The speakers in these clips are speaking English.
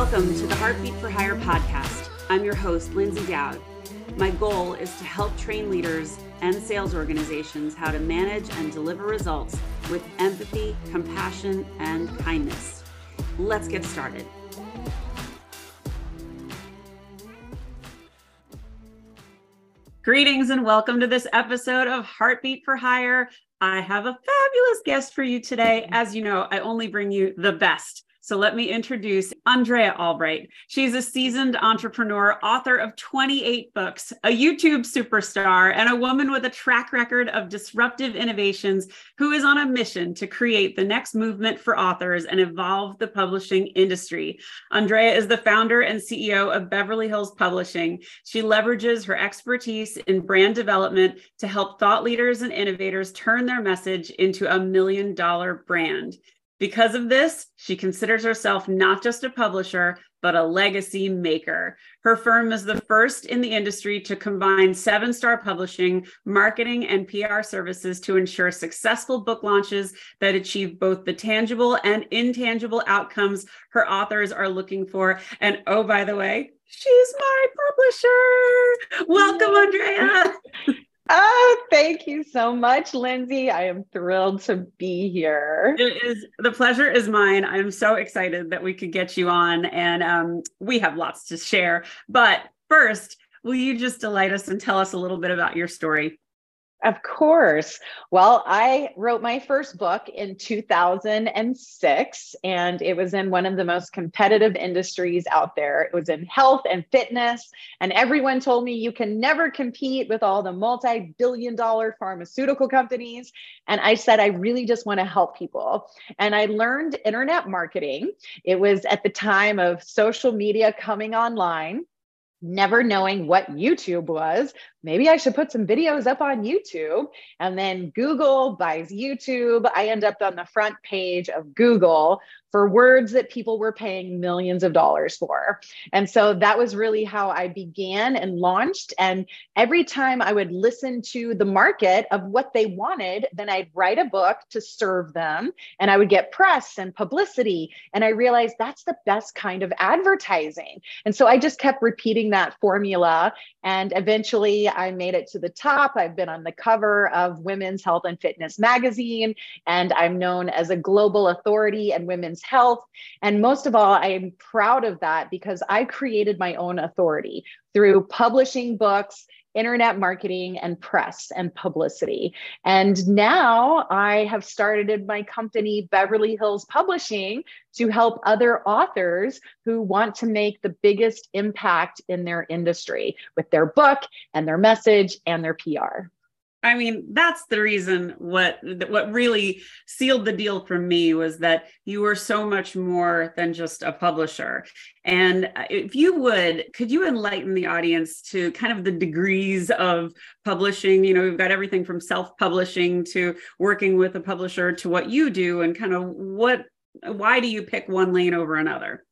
Welcome to the Heartbeat for Hire podcast. I'm your host, Lyndsay Dowd. My goal is to help train leaders and sales organizations how to manage and deliver results with empathy, compassion, and kindness. Let's get started. Greetings and welcome to this episode of Heartbeat for Hire. I have a fabulous guest for you today. As you know, I only bring you the best. So let me introduce Andrea Albright. She's a seasoned entrepreneur, author of 28 books, a YouTube superstar, and a woman with a track record of disruptive innovations who is on a mission to create the next movement for authors and evolve the publishing industry. Andrea is the founder and CEO of Beverly Hills Publishing. She leverages her expertise in brand development to help thought leaders and innovators turn their message into a million dollar brand. Because of this, she considers herself not just a publisher, but a legacy maker. Her firm is the first in the industry to combine seven star publishing, marketing, and PR services to ensure successful book launches that achieve both the tangible and intangible outcomes her authors are looking for. And oh, by the way, she's my publisher. Welcome, Andrea. Oh, thank you so much, Lyndsay. I am thrilled to be here. It is the pleasure is mine. I'm so excited that we could get you on, and um, we have lots to share. But first, will you just delight us and tell us a little bit about your story? Of course. Well, I wrote my first book in 2006, and it was in one of the most competitive industries out there. It was in health and fitness. And everyone told me you can never compete with all the multi billion dollar pharmaceutical companies. And I said, I really just want to help people. And I learned internet marketing. It was at the time of social media coming online never knowing what YouTube was. Maybe I should put some videos up on YouTube. And then Google buys YouTube. I end up on the front page of Google for words that people were paying millions of dollars for. And so that was really how I began and launched. And every time I would listen to the market of what they wanted, then I'd write a book to serve them and I would get press and publicity. And I realized that's the best kind of advertising. And so I just kept repeating that formula. And eventually I made it to the top. I've been on the cover of Women's Health and Fitness magazine, and I'm known as a global authority and women's women's health. And most of all, I am proud of that because I created my own authority through publishing books, internet marketing, and press and publicity. And now I have started my company, Beverly Hills Publishing, to help other authors who want to make the biggest impact in their industry with their book and their message and their PR. I mean, that's the reason what what really sealed the deal for me was that you were so much more than just a publisher. And uh, if you would, could you enlighten the audience to kind of the degrees of publishing? You know, we've got everything from self-publishing to working with a publisher to what you do and kind of what why do you pick one lane over another?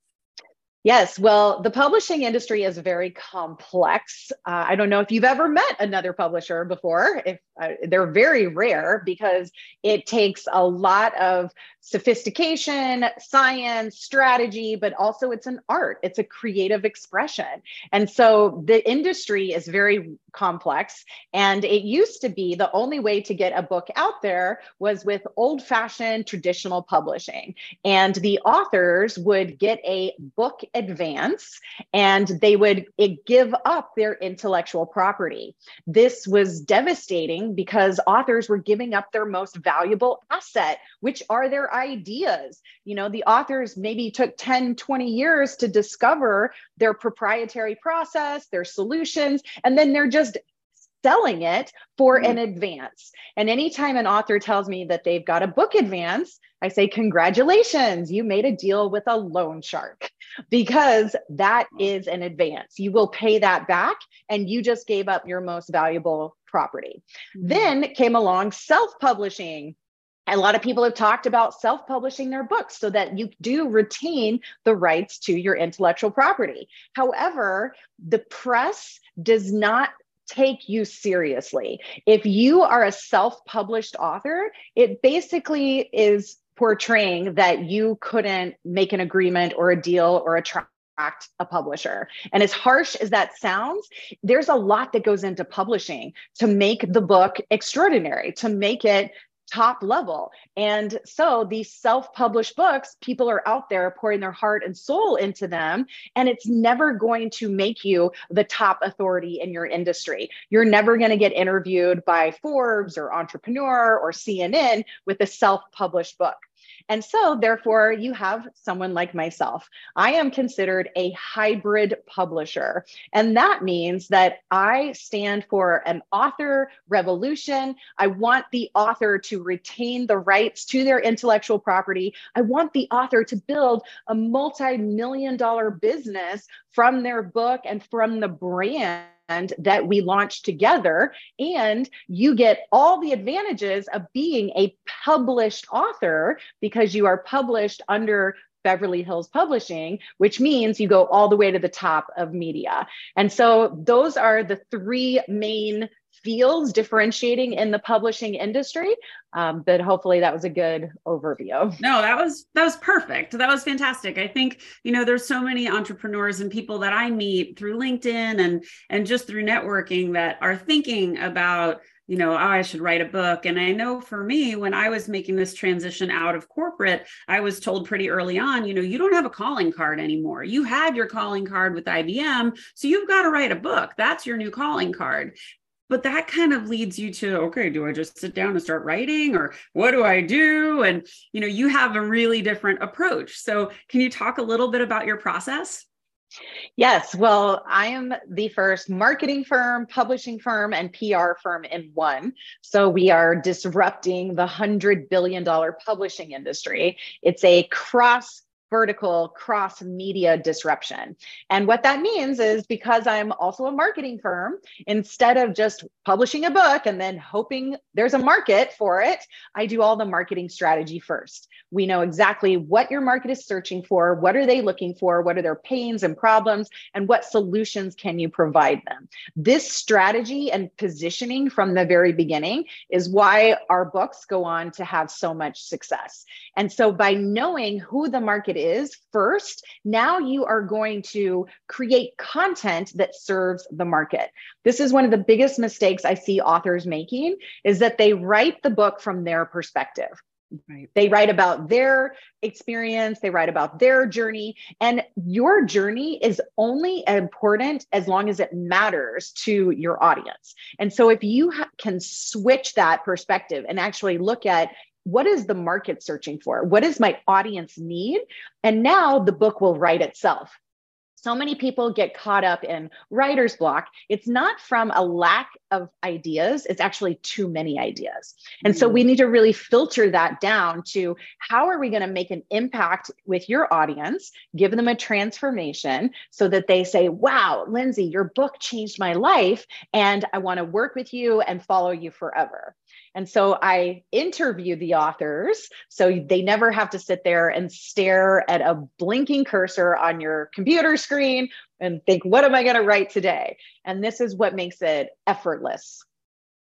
Yes, well, the publishing industry is very complex. Uh, I don't know if you've ever met another publisher before. If uh, they're very rare because it takes a lot of sophistication, science, strategy, but also it's an art, it's a creative expression. And so the industry is very complex. And it used to be the only way to get a book out there was with old fashioned traditional publishing. And the authors would get a book advance and they would give up their intellectual property. This was devastating because authors were giving up their most valuable asset, which are their ideas. You know, the authors maybe took 10, 20 years to discover their proprietary process, their solutions, and then they're just selling it for mm-hmm. an advance. And anytime an author tells me that they've got a book advance, I say, Congratulations, you made a deal with a loan shark because that is an advance. You will pay that back, and you just gave up your most valuable property. Mm-hmm. Then came along self publishing a lot of people have talked about self publishing their books so that you do retain the rights to your intellectual property. However, the press does not take you seriously. If you are a self published author, it basically is portraying that you couldn't make an agreement or a deal or a a publisher. And as harsh as that sounds, there's a lot that goes into publishing to make the book extraordinary, to make it top level. And so these self published books, people are out there pouring their heart and soul into them. And it's never going to make you the top authority in your industry. You're never going to get interviewed by Forbes or Entrepreneur or CNN with a self published book. And so, therefore, you have someone like myself. I am considered a hybrid publisher. And that means that I stand for an author revolution. I want the author to retain the rights to their intellectual property. I want the author to build a multi million dollar business from their book and from the brand that we launched together. And you get all the advantages of being a published author because you are published under Beverly Hills Publishing, which means you go all the way to the top of media. And so those are the three main fields differentiating in the publishing industry. Um, but hopefully that was a good overview. No, that was that was perfect. That was fantastic. I think you know there's so many entrepreneurs and people that I meet through LinkedIn and and just through networking that are thinking about you know, oh, I should write a book. And I know for me, when I was making this transition out of corporate, I was told pretty early on, you know, you don't have a calling card anymore. You had your calling card with IBM. So you've got to write a book. That's your new calling card but that kind of leads you to okay do i just sit down and start writing or what do i do and you know you have a really different approach so can you talk a little bit about your process Yes. Well, I am the first marketing firm, publishing firm, and PR firm in one. So we are disrupting the $100 billion publishing industry. It's a cross vertical cross media disruption. And what that means is because I'm also a marketing firm, instead of just publishing a book and then hoping there's a market for it, I do all the marketing strategy first. We know exactly what your market is searching for, what are they looking for, what are their pains and problems, and what solutions can you provide them. This strategy and positioning from the very beginning is why our books go on to have so much success. And so by knowing who the market it is first, now you are going to create content that serves the market. This is one of the biggest mistakes I see authors making is that they write the book from their perspective. Right. They write about their experience, they write about their journey, and your journey is only important as long as it matters to your audience. And so, if you ha- can switch that perspective and actually look at what is the market searching for? What does my audience need? And now the book will write itself. So many people get caught up in writer's block. It's not from a lack of ideas, it's actually too many ideas. And so we mm. need to really filter that down to how are we going to make an impact with your audience, give them a transformation so that they say, wow, Lyndsay, your book changed my life, and I want to work with you and follow you forever. And so I interview the authors. So they never have to sit there and stare at a blinking cursor on your computer screen and think, what am I going to write today? And this is what makes it effortless.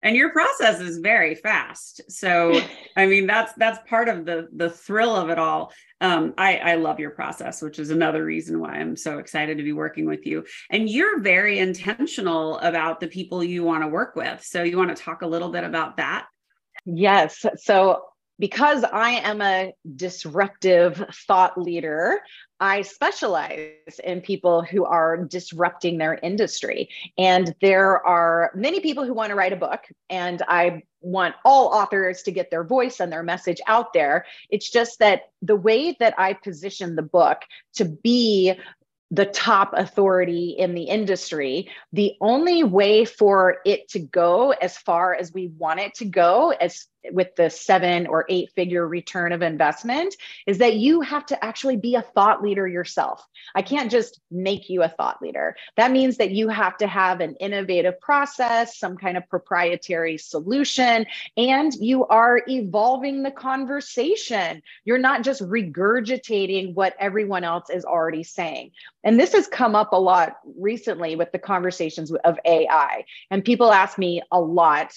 And your process is very fast. So i mean that's that's part of the the thrill of it all. Um, I, I love your process which is another reason why i'm so excited to be working with you. And you're very intentional about the people you want to work with. So you want to talk a little bit about that yes so because I am a disruptive thought leader, I specialize in people who are disrupting their industry. And there are many people who want to write a book, and I want all authors to get their voice and their message out there. It's just that the way that I position the book to be the top authority in the industry. The only way for it to go as far as we want it to go, as with the seven or eight figure return of investment is that you have to actually be a thought leader yourself. I can't just make you a thought leader. That means that you have to have an innovative process, some kind of proprietary solution, and you are evolving the conversation. You're not just regurgitating what everyone else is already saying. And this has come up a lot recently with the conversations of AI. And people ask me a lot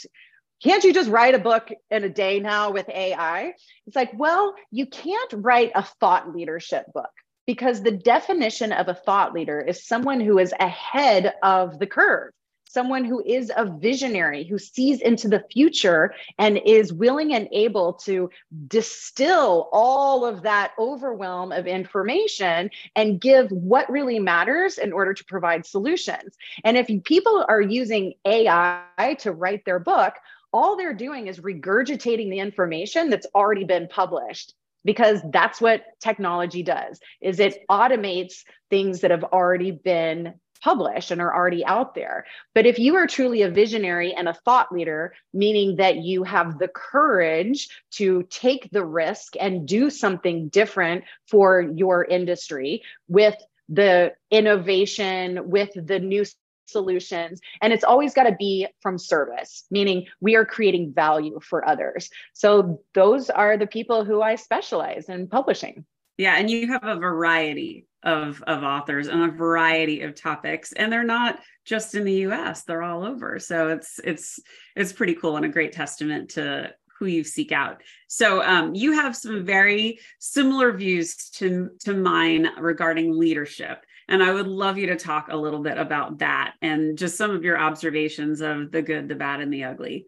can't you just write a book in a day now with AI? It's like, well, you can't write a thought leadership book because the definition of a thought leader is someone who is ahead of the curve someone who is a visionary, who sees into the future and is willing and able to distill all of that overwhelm of information and give what really matters in order to provide solutions. And if people are using AI to write their book, all they're doing is regurgitating the information that's already been published because that's what technology does is it automates things that have already been published and are already out there. But if you are truly a visionary and a thought leader, meaning that you have the courage to take the risk and do something different for your industry with the innovation, with the new solutions. And it's always got to be from service, meaning we are creating value for others. So those are the people who I specialize in publishing. Yeah, and you have a variety of of authors and a variety of topics and they're not just in the US they're all over so it's it's it's pretty cool and a great testament to who you seek out so um, you have some very similar views to to mine regarding leadership and I would love you to talk a little bit about that and just some of your observations of the good the bad and the ugly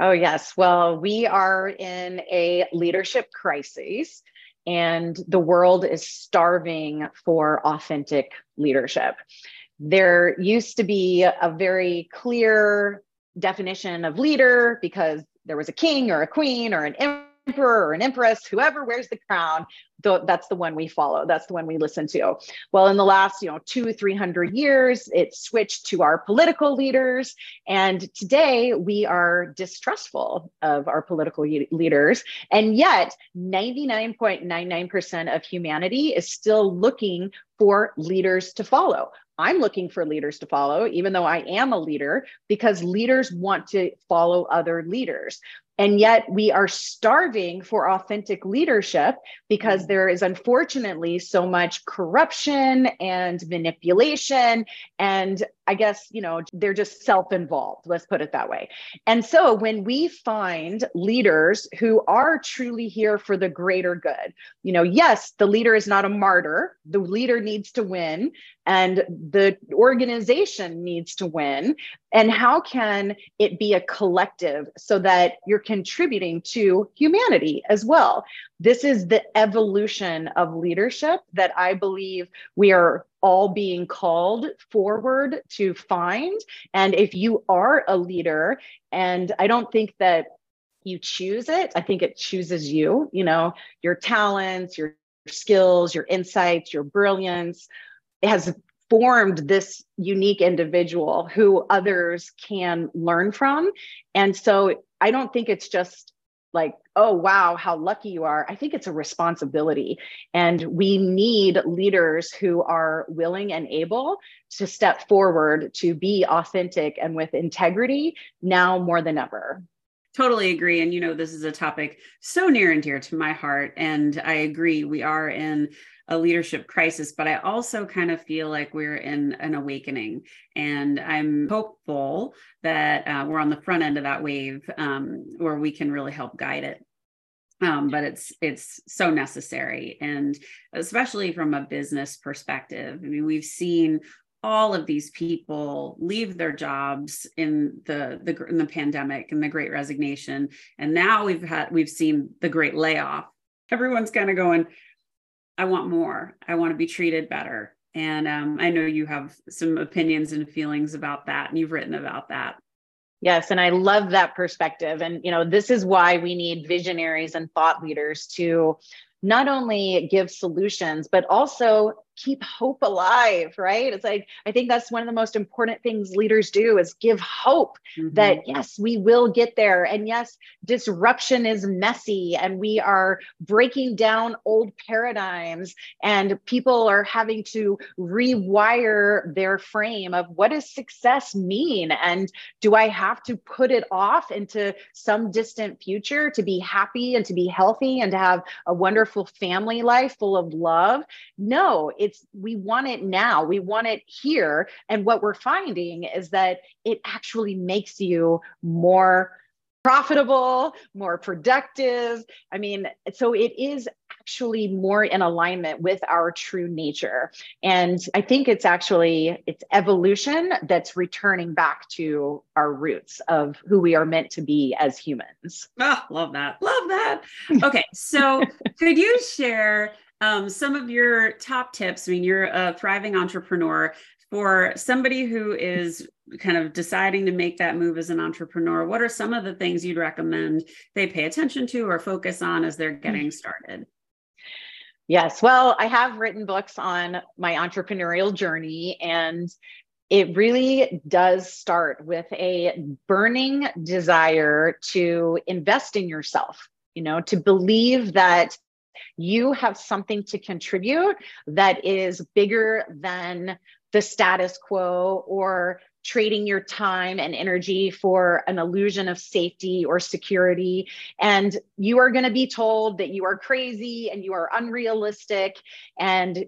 Oh, yes. Well, we are in a leadership crisis and the world is starving for authentic leadership. There used to be a very clear definition of leader because there was a king or a queen or an emperor or an empress, whoever wears the crown, that's the one we follow. That's the one we listen to. Well, in the last, you know, two, 300 years, it switched to our political leaders. And today we are distrustful of our political leaders. And yet 99.99% of humanity is still looking for leaders to follow. I'm looking for leaders to follow, even though I am a leader, because leaders want to follow other leaders. And yet we are starving for authentic leadership because mm. there is unfortunately so much corruption and manipulation. And I guess, you know, they're just self involved, let's put it that way. And so when we find leaders who are truly here for the greater good, you know, yes, the leader is not a martyr, the leader needs to win and the organization needs to win and how can it be a collective so that you're contributing to humanity as well. This is the evolution of leadership that i believe we are all being called forward to find. And if you are a leader and i don't think that you choose it i think it chooses you you know your talents your skills your insights your brilliance. Has formed this unique individual who others can learn from. And so I don't think it's just like, oh, wow, how lucky you are. I think it's a responsibility. And we need leaders who are willing and able to step forward to be authentic and with integrity now more than ever. Totally agree. And, you know, this is a topic so near and dear to my heart. And I agree, we are in a leadership crisis, but I also kind of feel like we're in an awakening. And I'm hopeful that uh, we're on the front end of that wave um, where we can really help guide it. Um, but it's it's so necessary and especially from a business perspective i mean we've seen all of these people leave their jobs in the, the in the pandemic and the great resignation and now we've had we've seen the great layoff everyone's kind of going i want more. I want to be treated better. And um, i know you have some opinions and feelings about that and you've written about that. Yes and i love that perspective. And you know this is why we need visionaries and thought leaders to not only give solutions but also keep hope alive right? It's like i think that's one of the most important things leaders do is give hope mm-hmm. that yes we will get there. And yes disruption is messy and we are breaking down old paradigms and people are having to rewire their frame of what does success mean? And do i have to put it off into some distant future to be happy and to be healthy and to have a wonderful family life full of love? No it it's we want it now we want it here and what we're finding is that it actually makes you more profitable more productive i mean so it is actually more in alignment with our true nature. And I think it's actually it's evolution that's returning back to our roots of who we are meant to be as humans. Oh, love that. Love that. Okay. So could you share um, some of your top tips? I mean, you're a thriving entrepreneur for somebody who is kind of deciding to make that move as an entrepreneur, what are some of the things you'd recommend they pay attention to or focus on as they're getting started? Yes, well, I have written books on my entrepreneurial journey, and it really does start with a burning desire to invest in yourself, you know, to believe that you have something to contribute that is bigger than the status quo or trading your time and energy for an illusion of safety or security. And you are going to be told that you are crazy and you are unrealistic and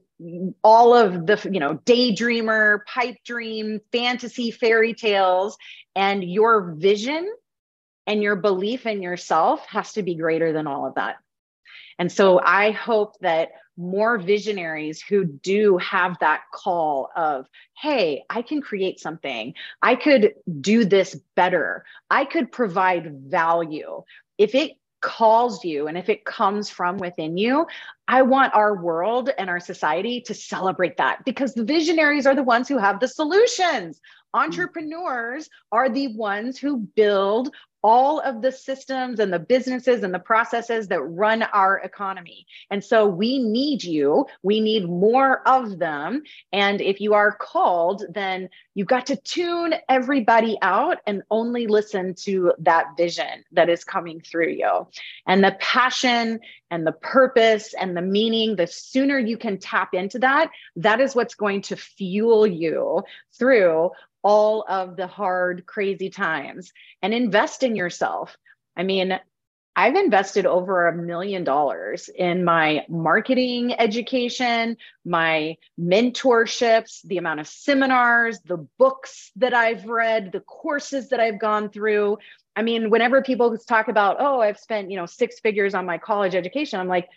all of the, you know, daydreamer, pipe dream, fantasy fairy tales. And your vision and your belief in yourself has to be greater than all of that. And so I hope that more visionaries who do have that call of, hey, I can create something. I could do this better. I could provide value. If it calls you and if it comes from within you, I want our world and our society to celebrate that because the visionaries are the ones who have the solutions. Mm-hmm. Entrepreneurs are the ones who build all of the systems and the businesses and the processes that run our economy. And so we need you. We need more of them. And if you are called, then you've got to tune everybody out and only listen to that vision that is coming through you. And the passion and the purpose and the meaning, the sooner you can tap into that, that is what's going to fuel you through all of the hard, crazy times and invest in yourself. I mean, I've invested over a million dollars in my marketing education, my mentorships, the amount of seminars, the books that I've read, the courses that I've gone through. I mean, whenever people talk about, oh, I've spent, you know, six figures on my college education, I'm like,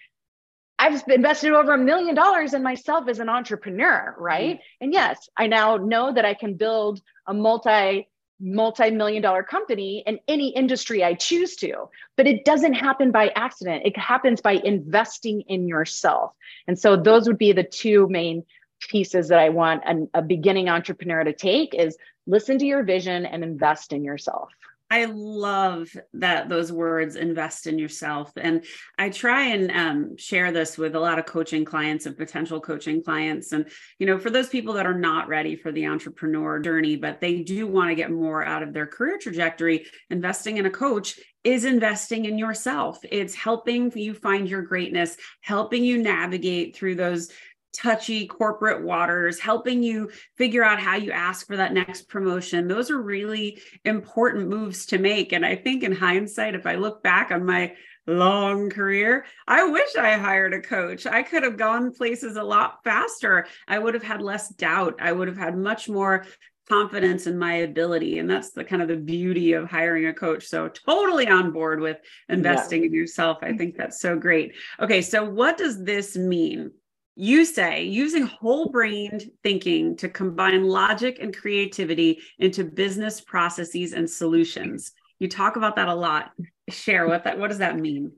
I've invested over a million dollars in myself as an entrepreneur, right? Mm-hmm. And yes, I now know that I can build a multi multi-million dollar company in any industry I choose to. But it doesn't happen by accident. It happens by investing in yourself. And so those would be the two main pieces that I want an, a beginning entrepreneur to take is listen to your vision and invest in yourself. I love that those words invest in yourself. And I try and um, share this with a lot of coaching clients and potential coaching clients. And, you know, for those people that are not ready for the entrepreneur journey, but they do want to get more out of their career trajectory, investing in a coach is investing in yourself. It's helping you find your greatness, helping you navigate through those touchy corporate waters, helping you figure out how you ask for that next promotion. Those are really important moves to make. And I think in hindsight, if I look back on my long career, I wish I hired a coach. I could have gone places a lot faster. I would have had less doubt. I would have had much more confidence in my ability and that's the kind of the beauty of hiring a coach so totally on board with investing yeah. in yourself i think that's so great okay so what does this mean you say using whole brain thinking to combine logic and creativity into business processes and solutions. You talk about that a lot. Share what that what does that mean?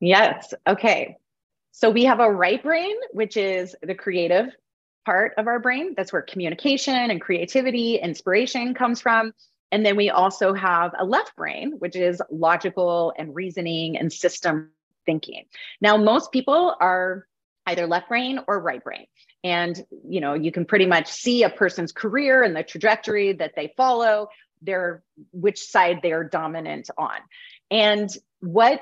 Yes. Okay. So we have a right brain, which is the creative part of our brain. That's where communication and creativity, inspiration comes from. And then we also have a left brain, which is logical and reasoning and system thinking. Now, most people are either left brain or right brain. And you know you can pretty much see a person's career and the trajectory that they follow their which side they're dominant on. And what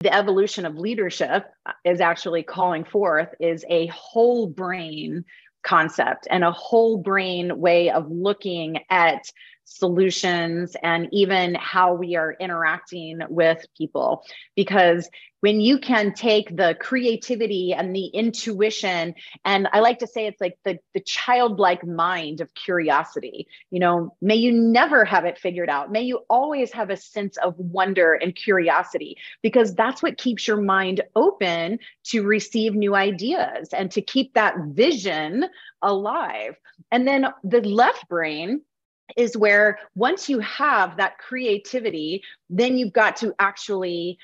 the evolution of leadership is actually calling forth is a whole brain concept and a whole brain way of looking at solutions, and even how we are interacting with people. Because when you can take the creativity and the intuition, and I like to say it's like the, the childlike mind of curiosity, you know, may you never have it figured out. May you always have a sense of wonder and curiosity, because that's what keeps your mind open to receive new ideas and to keep that vision alive. And then the left brain is where once you have that creativity, then you've got to actually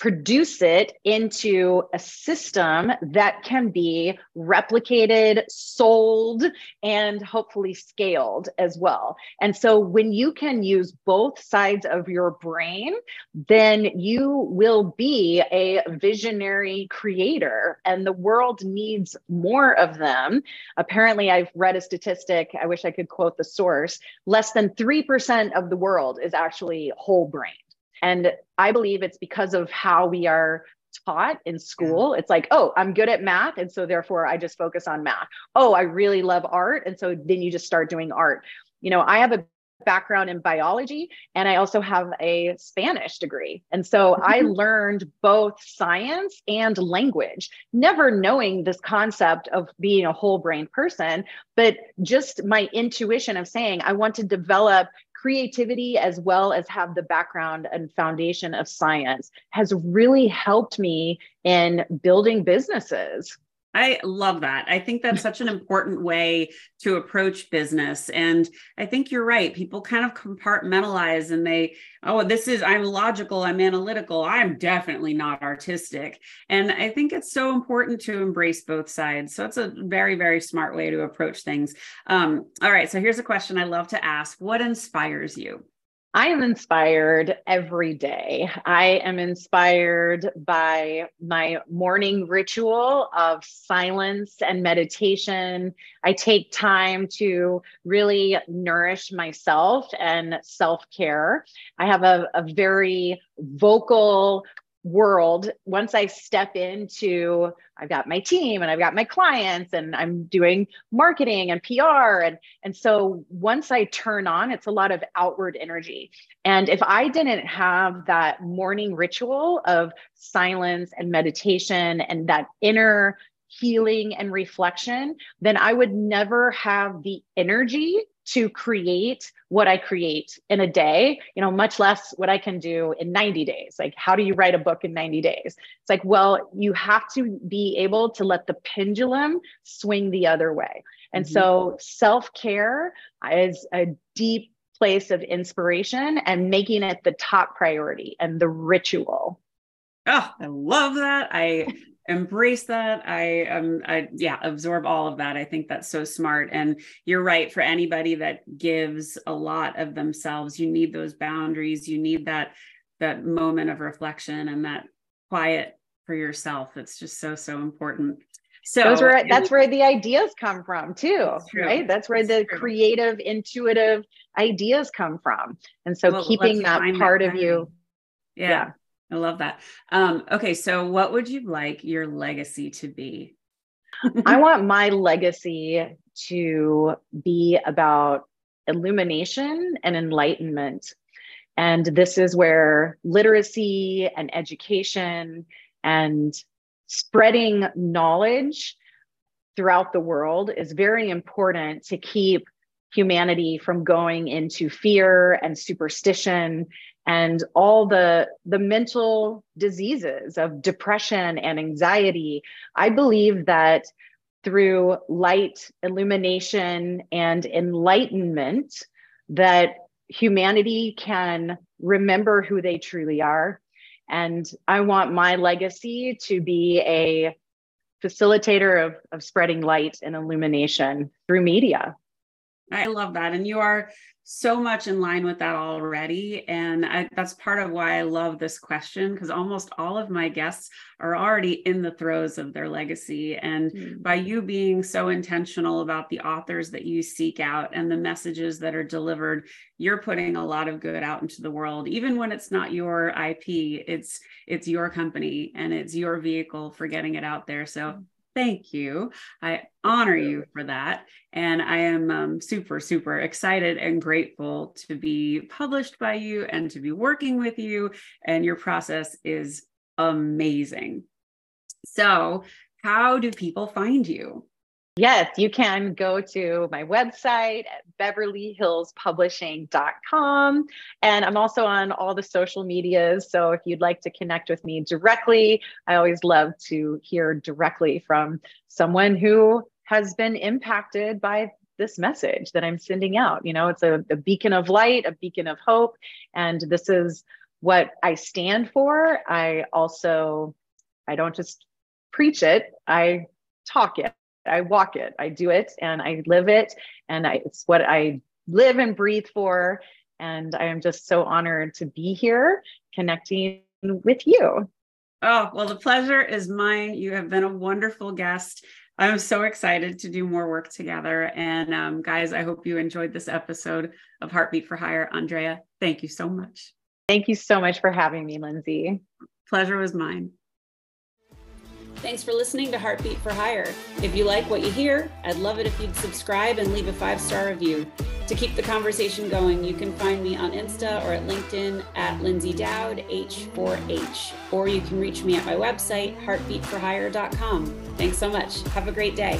produce it into a system that can be replicated, sold, and hopefully scaled as well. And so when you can use both sides of your brain, then you will be a visionary creator, and the world needs more of them. Apparently, I've read a statistic, I wish I could quote the source less than 3% of the world is actually whole brain. And I believe it's because of how we are taught in school. It's like, oh, I'm good at math. And so therefore I just focus on math. Oh, I really love art. And so then you just start doing art. You know, I have a background in biology and I also have a Spanish degree. And so I learned both science and language, never knowing this concept of being a whole brain person, but just my intuition of saying, I want to develop creativity as well as have the background and foundation of science has really helped me in building businesses. I love that. I think that's such an important way to approach business. And I think you're right. People kind of compartmentalize and they, oh, this is, I'm logical, I'm analytical, I'm definitely not artistic. And I think it's so important to embrace both sides. So it's a very, very smart way to approach things. Um, all right. So here's a question I love to ask What inspires you? I am inspired every day. I am inspired by my morning ritual of silence and meditation. I take time to really nourish myself and self care. I have a, a very vocal world once i step into i've got my team and i've got my clients and i'm doing marketing and pr and and so once i turn on it's a lot of outward energy. And if i didn't have that morning ritual of silence and meditation and that inner healing and reflection then i would never have the energy to create what I create in a day, you know, much less what I can do in 90 days. Like, how do you write a book in 90 days? It's like, well, you have to be able to let the pendulum swing the other way. And mm-hmm. so, self care is a deep place of inspiration and making it the top priority and the ritual. Oh, I love that. I embrace that. I um i yeah absorb all of that. I think that's so smart. And you're right for anybody that gives a lot of themselves you need those boundaries. You need that that moment of reflection and that quiet for yourself. It's just so so important. So Those were, that's where the ideas come from too right? That's where that's the true. creative intuitive ideas come from. And so well, keeping that part that of you yeah. yeah I love that. Um, okay, so what would you like your legacy to be? I want my legacy to be about illumination and enlightenment. And this is where literacy and education and spreading knowledge throughout the world is very important to keep humanity from going into fear and superstition and all the the mental diseases of depression and anxiety. I believe that through light illumination and enlightenment that humanity can remember who they truly are. And i want my legacy to be a facilitator of, of spreading light and illumination through media I love that. And you are so much in line with that already. And I, that's part of why I love this question because almost all of my guests are already in the throes of their legacy. And mm. by you being so intentional about the authors that you seek out and the messages that are delivered, you're putting a lot of good out into the world. Even when it's not your IP, it's it's your company and it's your vehicle for getting it out there. So thank you. I honor you for that. And I am um, super, super excited and grateful to be published by you and to be working with you. And your process is amazing. So, how do people find you? Yes, you can go to my website at beverlyhillspublishing.com. And I'm also on all the social medias. So if you'd like to connect with me directly, I always love to hear directly from someone who has been impacted by this message that I'm sending out. You know, it's a, a beacon of light, a beacon of hope. And this is what I stand for. I also, I don't just preach it, I talk it. I walk it, I do it, and I live it, and I, it's what I live and breathe for. And I am just so honored to be here connecting with you. Oh, well, the pleasure is mine. You have been a wonderful guest. I'm so excited to do more work together. And um, guys, I hope you enjoyed this episode of Heartbeat for Hire. Andrea, thank you so much. Thank you so much for having me, Lyndsay. Pleasure was mine. Thanks for listening to Heartbeat for Hire. If you like what you hear, I'd love it if you'd subscribe and leave a five star review. To keep the conversation going, you can find me on Insta or at LinkedIn at Lyndsay Dowd, H4H, or you can reach me at my website, heartbeatforhire.com. Thanks so much. Have a great day.